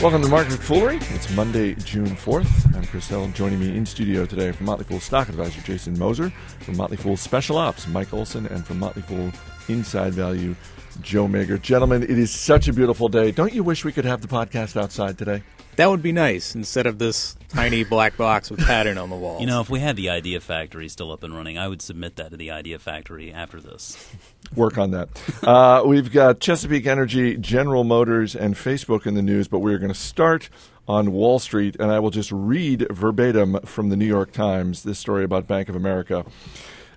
Welcome to Market Foolery. It's Monday, June 4th. I'm Chris Hill. Joining me in studio today from Motley Fool Stock Advisor Jason Moser, from Motley Fool Special Ops Mike Olson, and from Motley Fool Inside Value Joe Magyer. Gentlemen, it is such a beautiful day. Don't you wish we could have the podcast outside today? That would be nice instead of this tiny black box with pattern on the wall. You know, if we had the Idea Factory still up and running, I would submit that to the Idea Factory after this. Work on that. Uh, we've got Chesapeake Energy, General Motors, and Facebook in the news, but we're going to start on Wall Street, and I will just read verbatim from the New York Times this story about Bank of America.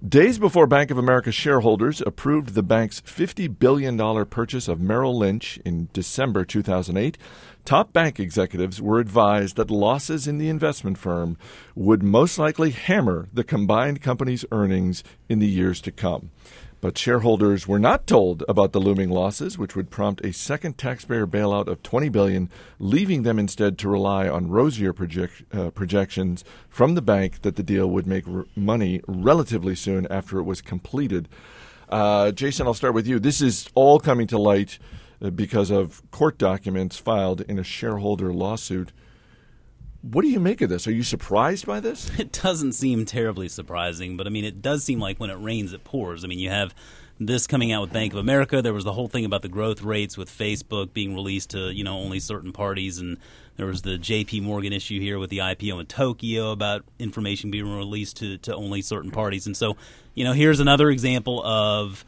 Days before Bank of America shareholders approved the bank's $50 billion purchase of Merrill Lynch in December 2008, top bank executives were advised that losses in the investment firm would most likely hammer the combined company's earnings in the years to come. But shareholders were not told about the looming losses, which would prompt a second taxpayer bailout of 20 billion, leaving them instead to rely on rosier project, uh, projections from the bank that the deal would make r- money relatively soon after it was completed. Uh, Jason, I'll start with you. This is all coming to light uh, because of court documents filed in a shareholder lawsuit. What do you make of this? Are you surprised by this? It doesn't seem terribly surprising, but I mean, it does seem like when it rains, it pours. I mean, you have this coming out with Bank of America. There was the whole thing about the growth rates with Facebook being released to you know only certain parties, and there was the J.P. Morgan issue here with the IPO in Tokyo about information being released to to only certain parties. And so, you know, here's another example of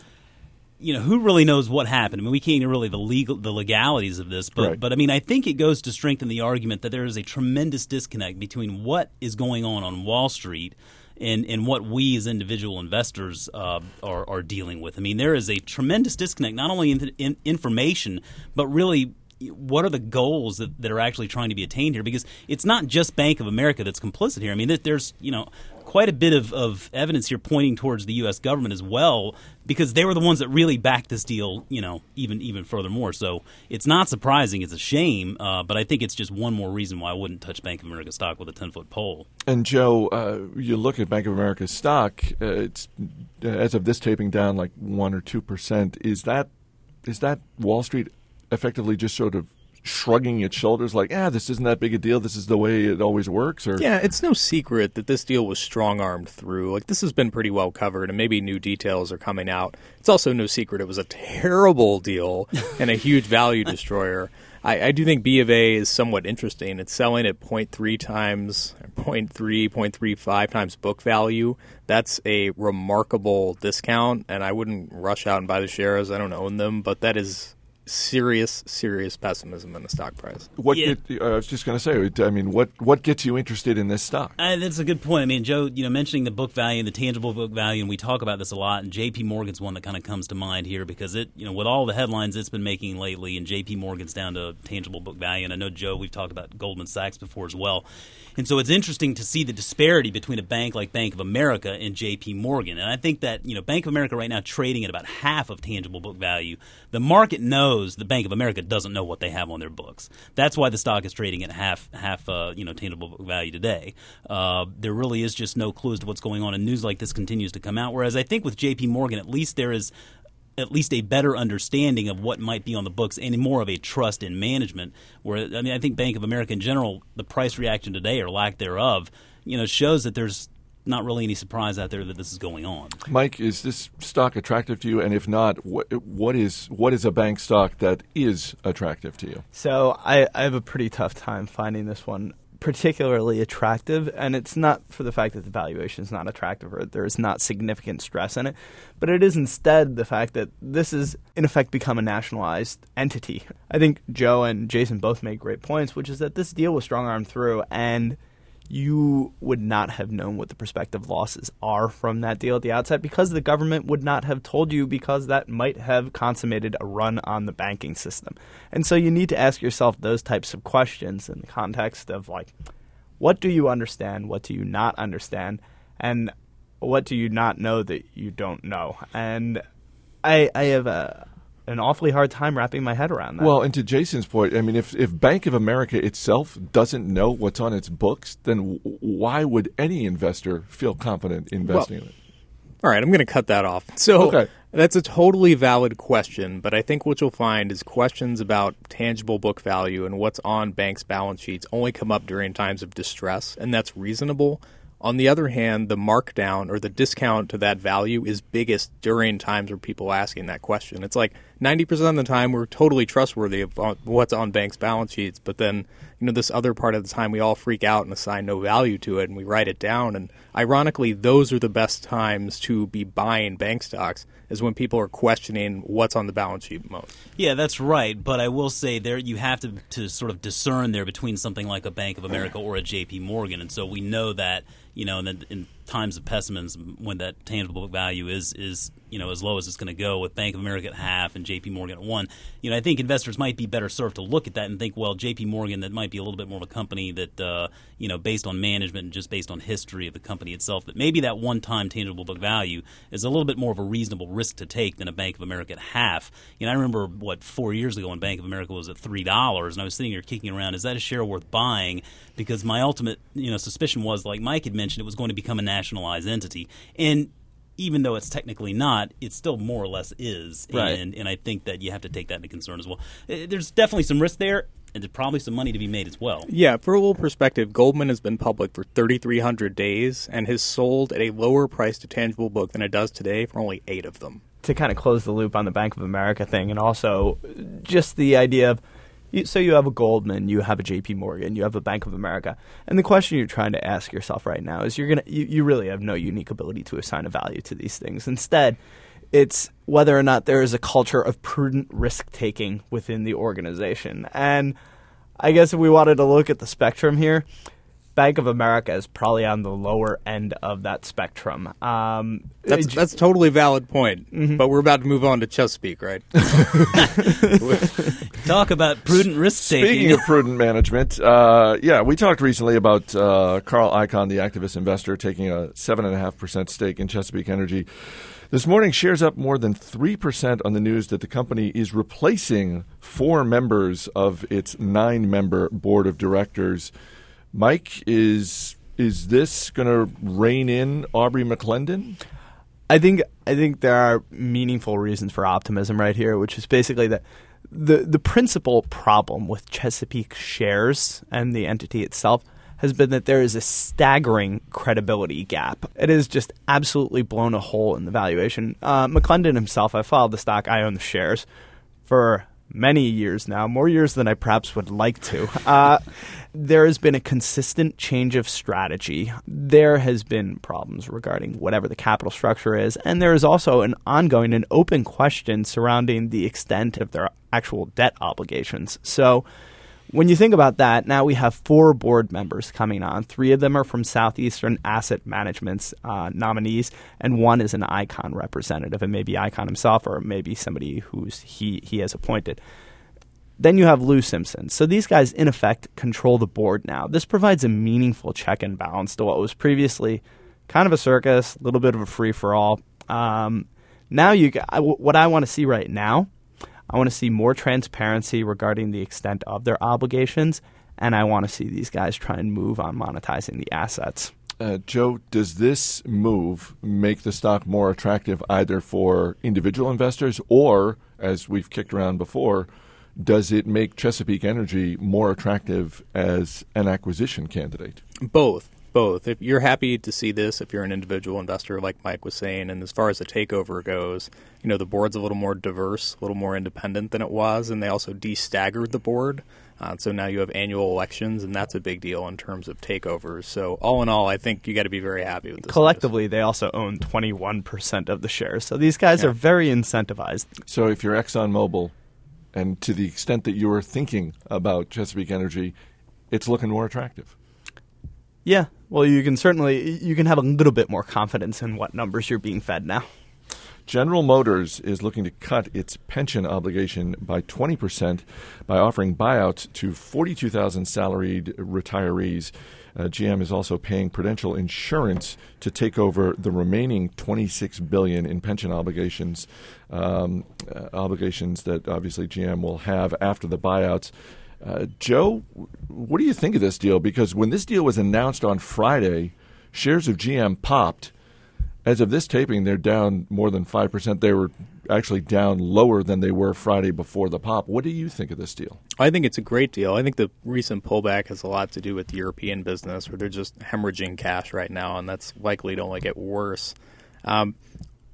you know who really knows what happened. I mean, we can't really the legal the legalities of this, but Right. but I mean, I think it goes to strengthen the argument that there is a tremendous disconnect between what is going on on Wall Street. And, and what we as individual investors uh, are, are dealing with. I mean, there is a tremendous disconnect, not only in, in information, but really what are the goals that, that are actually trying to be attained here? Because it's not just Bank of America that's complicit here. I mean, there's you know quite a bit of, of evidence here pointing towards the U.S. government as well, because they were the ones that really backed this deal. You know, even even furthermore. So it's not surprising. It's a shame, uh, but I think it's just one more reason why I wouldn't touch Bank of America stock with a ten foot pole. And Joe, uh, you look at Bank of America's stock; uh, it's uh, as of this taping down like one or two percent. Is that is that Wall Street effectively just sort of shrugging its shoulders, like, "Ah, this isn't that big a deal. This is the way it always works"? Or Yeah, it's no secret that this deal was strong armed through. Like, this has been pretty well covered, and maybe new details are coming out. It's also no secret it was a terrible deal and a huge value destroyer. I, I do think B of A is somewhat interesting. It's selling at 0.3 times, 0.3, 0.35 times book value. That's a remarkable discount, and I wouldn't rush out and buy the shares. I don't own them, but that is serious, serious pessimism in the stock price. what? Yeah. Get, I was just going to say. I mean, what what gets you interested in this stock? Uh, that's a good point. I mean, Joe, you know, mentioning the book value and the tangible book value, and we talk about this a lot. And J.P. Morgan's one that kind of comes to mind here because it, you know, with all the headlines it's been making lately, and J.P. Morgan's down to tangible book value. And I know Joe, we've talked about Goldman Sachs before as well. And so it's interesting to see the disparity between a bank like Bank of America and J.P. Morgan. And I think that you know, Bank of America right now trading at about half of tangible book value. The market knows the Bank of America doesn't know what they have on their books. That's why the stock is trading at half half uh, you know tangible value today. Uh, there really is just no clue as to what's going on, and news like this continues to come out. Whereas I think with J.P. Morgan, at least there is at least a better understanding of what might be on the books and more of a trust in management. Where I mean, I think Bank of America in general, the price reaction today or lack thereof, you know, shows that there's not really any surprise out there that this is going on. Mike, is this stock attractive to you? And if not, what what is what is a bank stock that is attractive to you? So I, I have a pretty tough time finding this one particularly attractive, and it's not for the fact that the valuation is not attractive or there is not significant stress in it, but it is instead the fact that this is in effect become a nationalized entity. I think Joe and Jason both made great points, which is that this deal was strong armed through and you would not have known what the prospective losses are from that deal at the outset because the government would not have told you because that might have consummated a run on the banking system. And so you need to ask yourself those types of questions in the context of like what do you understand, what do you not understand, and what do you not know that you don't know? And I I have a an awfully hard time wrapping my head around that. Well, and to Jason's point, I mean, if, if Bank of America itself doesn't know what's on its books, then w- why would any investor feel confident investing in it? All right, I'm going to cut that off. So, Okay. That's a totally valid question, but I think what you'll find is questions about tangible book value and what's on banks' balance sheets only come up during times of distress, and that's reasonable. On the other hand, the markdown or the discount to that value is biggest during times where people are asking that question. It's like 90% of the time we're totally trustworthy of uh, what's on banks' balance sheets, but then, you know, this other part of the time we all freak out and assign no value to it and we write it down. And ironically, those are the best times to be buying bank stocks is when people are questioning what's on the balance sheet most. Yeah, that's right. But I will say there you have to to sort of discern there between something like a Bank of America or a J.P. Morgan, and so we know that you know, in, in times of pessimism, when that tangible book value is is you know as low as it's going to go, with Bank of America at half and J.P. Morgan at one, you know, I think investors might be better served to look at that and think, well, J.P. Morgan, that might be a little bit more of a company that uh, you know, based on management and just based on history of the company itself, that maybe that one-time tangible book value is a little bit more of a reasonable risk to take than a Bank of America at half. You know, I remember what four years ago when Bank of America was at three dollars, and I was sitting here kicking around, is that a share worth buying? Because my ultimate, you know, suspicion was, like Mike had mentioned, it was going to become a nationalized entity, and even though it's technically not, it still more or less is. Right. And, and I think that you have to take that into concern as well. Uh, There's definitely some risk there, and there's probably some money to be made as well. Yeah, for a little perspective, Goldman has been public for 3,300 days and has sold at a lower price to tangible book than it does today for only eight of them. to kind of close the loop on the Bank of America thing, and also just the idea of you, so you have a Goldman, you have a J.P. Morgan, you have a Bank of America, and the question you're trying to ask yourself right now is you're gonna you, you really have no unique ability to assign a value to these things. Instead, it's whether or not there is a culture of prudent risk taking within the organization. And I guess if we wanted to look at the spectrum here, Bank of America is probably on the lower end of that spectrum. Um, That's, J- that's a totally valid point. But we're about to move on to Chesapeake, right? Talk about prudent risk taking. Speaking of prudent management, uh, yeah, we talked recently about uh, Carl Icahn, the activist investor, taking a seven and a half percent stake in Chesapeake Energy. This morning, shares up more than three percent on the news that the company is replacing four members of its nine-member board of directors. Mike, is is this going to rein in Aubrey McClendon? I think I think there are meaningful reasons for optimism right here, which is basically that the the principal problem with Chesapeake shares and the entity itself has been that there is a staggering credibility gap. It has just absolutely blown a hole in the valuation. Uh, McClendon himself, I followed the stock, I own the shares for many years now, more years than I perhaps would like to. Uh, there has been a consistent change of strategy. There has been problems regarding whatever the capital structure is, and there is also an ongoing and open question surrounding the extent of their actual debt obligations. So, when you think about that, now we have four board members coming on. Three of them are from Southeastern Asset Management's uh, nominees, and one is an Icahn representative, and maybe Icahn himself, or maybe somebody who's he he has appointed. Then you have Lou Simpson. So these guys, in effect, control the board now. This provides a meaningful check and balance to what was previously kind of a circus, a little bit of a free for all. Um, now you, what I want to see right now, I want to see more transparency regarding the extent of their obligations, and I want to see these guys try and move on monetizing the assets. Uh, Joe, does this move make the stock more attractive either for individual investors or, as we've kicked around before, does it make Chesapeake Energy more attractive as an acquisition candidate? Both. Both. If you're happy to see this, if you're an individual investor, like Mike was saying, and as far as the takeover goes, you know, the board's a little more diverse, a little more independent than it was, and they also de-staggered the board. Uh, so now you have annual elections, and that's a big deal in terms of takeovers. So all in all, I think you got to be very happy with this. news. Collectively, they also own 21% of the shares. So these guys Yeah. are very incentivized. So if you're ExxonMobil, and to the extent that you are thinking about Chesapeake Energy, it's looking more attractive. Yeah, well, you can certainly you can have a little bit more confidence in what numbers you're being fed now. General Motors is looking to cut its pension obligation by 20% by offering buyouts to 42,000 salaried retirees. Uh, GM is also paying Prudential Insurance to take over the remaining 26 billion in pension obligations, um, uh, obligations that obviously GM will have after the buyouts. Uh, Joe, what do you think of this deal? Because when this deal was announced on Friday, shares of GM popped as of this taping, they're down more than 5%. They were actually down lower than they were Friday before the pop. What do you think of this deal? I think it's a great deal. I think the recent pullback has a lot to do with the European business, where they're just hemorrhaging cash right now, and that's likely to only get worse. Um,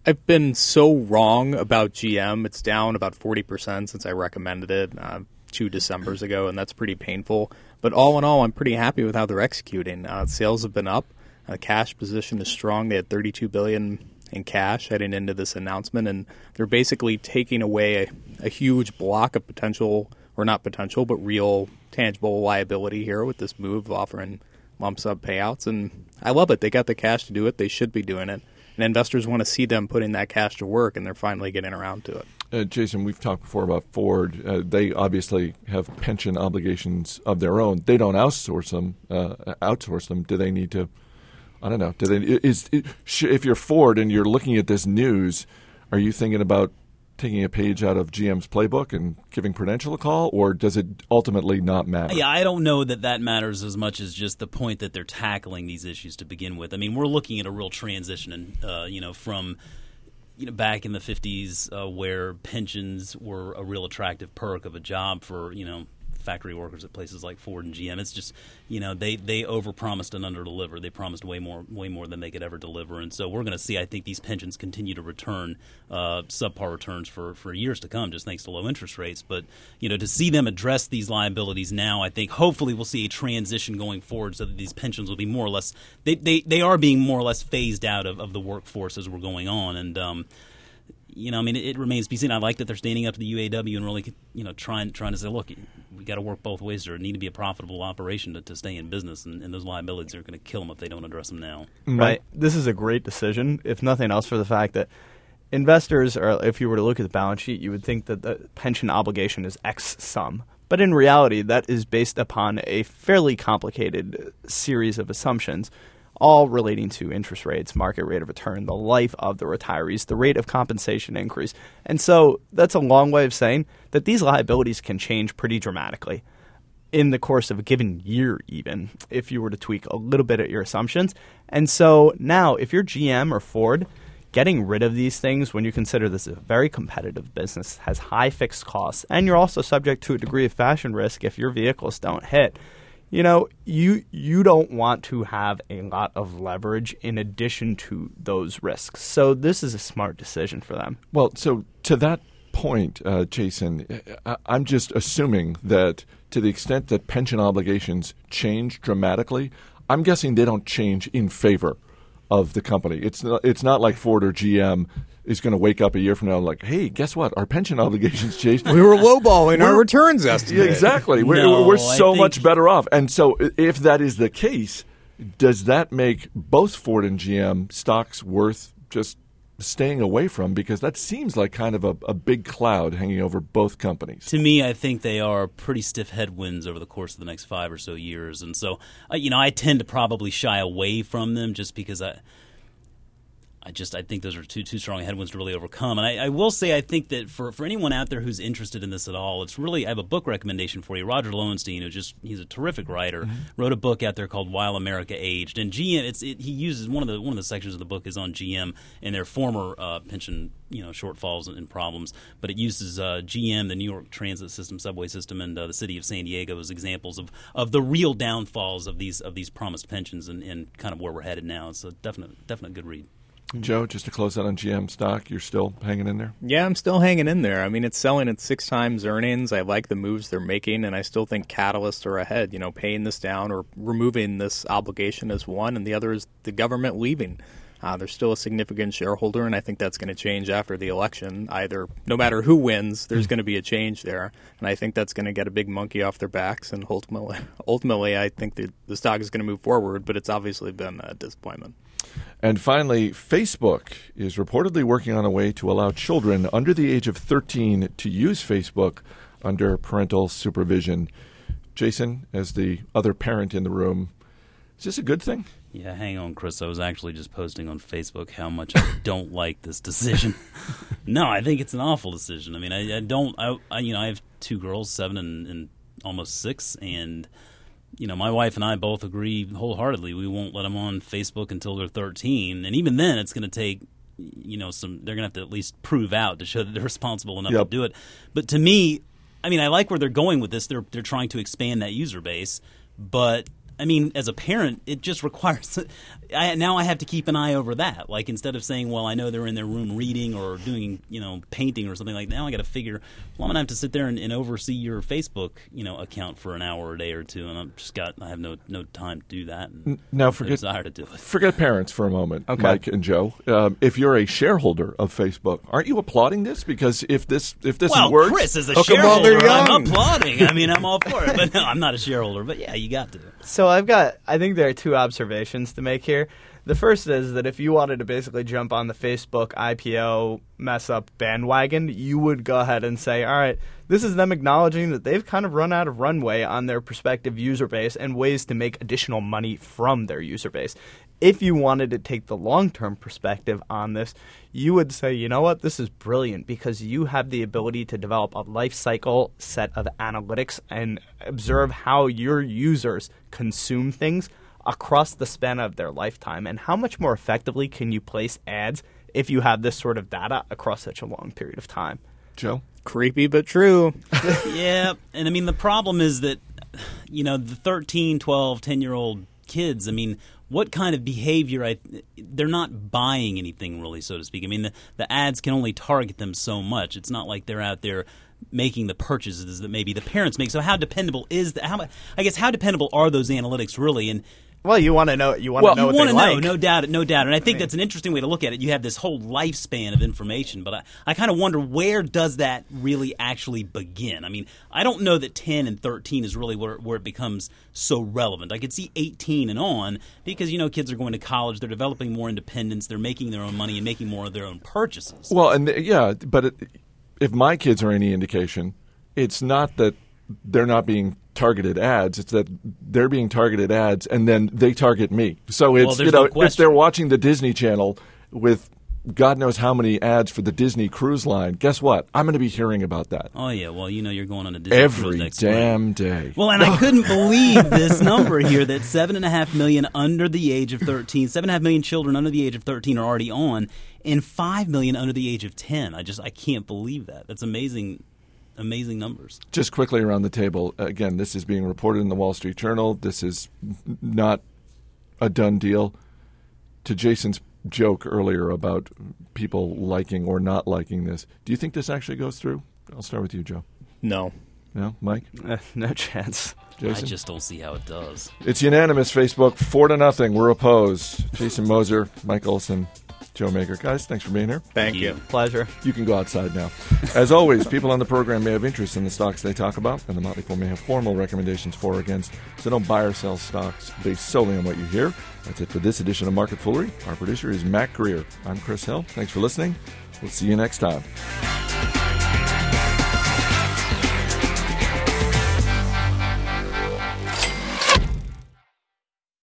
I've been so wrong about GM. It's down about 40% since I recommended it uh, two Decembers ago, and that's pretty painful. But all in all, I'm pretty happy with how they're executing. Uh, sales have been up. Uh, cash position is strong. They had 32 billion in cash heading into this announcement, and they're basically taking away a, a huge block of potential, or not potential, but real tangible liability here with this move of offering lump sum payouts. And I love it. They got the cash to do it. They should be doing it. And investors want to see them putting that cash to work, and they're finally getting around to it. Uh, Jason, we've talked before about Ford. Uh, they obviously have pension obligations of their own. They don't outsource them. Uh, outsource them. Do they need to? I don't know. Do they? Is if you're Ford and you're looking at this news, are you thinking about taking a page out of GM's playbook and giving Prudential a call, or does it ultimately not matter? Yeah, I don't know that that matters as much as just the point that they're tackling these issues to begin with. I mean, we're looking at a real transition, and uh, you know, from you know back in the 50s uh, where pensions were a real attractive perk of a job for you know factory workers at places like Ford and GM. It's just you know they they overpromised and underdelivered. They promised way more way more than they could ever deliver, and so we're going to see. I think these pensions continue to return uh, subpar returns for for years to come, just thanks to low interest rates. But you know to see them address these liabilities now, I think hopefully we'll see a transition going forward, so that these pensions will be more or less they they, they are being more or less phased out of, of the workforce as we're going on, and um, you know, I mean, it, it, remains to be seen. I like that they're standing up to the UAW and really, you know, trying trying to say, look, we got to work both ways. There need to be a profitable operation to, to stay in business, and, and those liabilities are going to kill them if they don't address them now. Right. This is a great decision, if nothing else, for the fact that investors, or if you were to look at the balance sheet, you would think that the pension obligation is X sum. But in reality, that is based upon a fairly complicated series of assumptions all relating to interest rates, market rate of return, the life of the retirees, the rate of compensation increase. And so that's a long way of saying that these liabilities can change pretty dramatically in the course of a given year, even if you were to tweak a little bit at your assumptions. And so now, if you're GM or Ford, getting rid of these things when you consider this a very competitive business has high fixed costs, and you're also subject to a degree of fashion risk if your vehicles don't hit you know, you you don't want to have a lot of leverage in addition to those risks. So this is a smart decision for them. Well, so to that point, uh, Jason, I'm just assuming that to the extent that pension obligations change dramatically, I'm guessing they don't change in favor of the company. It's not, it's not like Ford or GM is going to wake up a year from now like, hey, guess what? Our pension obligations changed. we were lowballing our returns estimate. Exactly. We're, no, we're so much better off. And so, if that is the case, does that make both Ford and GM stocks worth just staying away from? Because that seems like kind of a, a big cloud hanging over both companies. To me, I think they are pretty stiff headwinds over the course of the next five or so years. And so, uh, you know, I tend to probably shy away from them just because I I just I think those are two too strong headwinds to really overcome. And I, I, will say I think that for, for anyone out there who's interested in this at all, it's really I have a book recommendation for you. Roger Lowenstein, who just he's a terrific writer, mm-hmm. wrote a book out there called While America Aged. And GM, it's it, he uses one of the one of the sections of the book is on GM and their former uh, pension you know shortfalls and, and, problems, but it uses uh, GM, the New York Transit System, subway system, and uh, the city of San Diego as examples of, of the real downfalls of these of these promised pensions and, and kind of where we're headed now. It's a definite definite good read. Joe, just to close out on GM stock, you're still hanging in there? Yeah, I'm still hanging in there. I mean, it's selling at six times earnings. I like the moves they're making, and I still think catalysts are ahead. You know, paying this down or removing this obligation is one, and the other is the government leaving. Uh, they're still a significant shareholder, and I think that's going to change after the election. Either, no matter who wins, there's mm. going to be a change there, and I think that's going to get a big monkey off their backs. And ultimately, ultimately, I think the, the stock is going to move forward, but it's obviously been a disappointment. And finally, Facebook is reportedly working on a way to allow children under the age of 13 to use Facebook under parental supervision. Jason, as the other parent in the room, is this a good thing? Yeah, hang on, Chris. I was actually just posting on Facebook how much I don't like this decision. no, I think it's an awful decision. I mean, I, I don't. I, I, you know, I have two girls, seven and, and almost six, and you know, my wife and I both agree wholeheartedly we won't let them on Facebook until they're 13, and even then, it's going to take you know some they're going to have to at least prove out to show that they're responsible enough Yep. to do it. But to me, I mean, I like where they're going with this. They're they're trying to expand that user base, but I mean, as a parent, it just requires. I, now I have to keep an eye over that. Like instead of saying, "Well, I know they're in their room reading or doing, you know, painting or something like that," now I got to figure. Well, I'm gonna have to sit there and, and oversee your Facebook, you know, account for an hour a day or two, and I'm just got. I have no no time to do that. And Now no forget desire to do it. forget parents for a moment, Okay. Mike and Joe. Um, if you're a shareholder of Facebook, aren't you applauding this? Because if this if this Well, works, Chris, is a hook 'em while shareholder, I'm young. applauding. I mean, I'm all for it. But no, I'm not a shareholder. But yeah, you got to. So I've got. I think there are two observations to make here. The first is that if you wanted to basically jump on the Facebook IPO mess up bandwagon, you would go ahead and say, "All right, this is them acknowledging that they've kind of run out of runway on their prospective user base and ways to make additional money from their user base." If you wanted to take the long-term perspective on this, you would say, "You know what? This is brilliant because you have the ability to develop a life cycle set of analytics and observe how your users consume things across the span of their lifetime and how much more effectively can you place ads if you have this sort of data across such a long period of time Joe. Creepy but true. yeah, and I mean the problem is that you know the 13, 12, 10 year old kids. I mean, what kind of behavior? I they're not buying anything really, so to speak. I mean, the, the ads can only target them so much. It's not like they're out there making the purchases that maybe the parents make. So how dependable is that? How I guess how dependable are those analytics really? And well you want to know you want Well, to know you want to know, like no doubt, no doubt. And I think that's an interesting way to look at it. You have this whole lifespan of information, but I, I kind of wonder where does that really actually begin? I mean, I don't know that 10 and 13 is really where, where it becomes so relevant. I could see 18 and on because, you know, kids are going to college, they're developing more independence, they're making their own money and making more of their own purchases. Well, and th- yeah, but it, if my kids are any indication, it's not that they're not being targeted ads; it's that they're being targeted ads, and then they target me. So it's there's you know no if they're watching the Disney Channel with God knows how many ads for the Disney Cruise Line, guess what? I'm going to be hearing about that Oh, yeah, well, you know, you're going on a Disney cruise every damn day. Well, and I couldn't believe this number here that seven and a half million under the age of 13, seven and a half million children under the age of 13 are already on, and five million under the age of 10. I just, I can't believe that. That's amazing, amazing numbers. Just quickly around the table. Again, this is being reported in the Wall Street Journal. This is not a done deal. To Jason's joke earlier about people liking or not liking this, do you think this actually goes through? I'll start with you, Joe. No. No, Mike, Eh, no chance Jason. I just don't see how it does. It's unanimous. Facebook four to nothing. We're opposed. Jason Moser, Mike Olson, Joe Magyer. Guys, thanks for being here. Thank you. pleasure You can go outside now. As always, people on the program may have interest in the stocks they talk about, and the Motley Fool may have formal recommendations for or against. So don't buy or sell stocks based solely on what you hear. That's it for this edition of Market Foolery. Our producer is Mac Greer. I'm Chris Hill. Thanks for listening. We'll see you next time.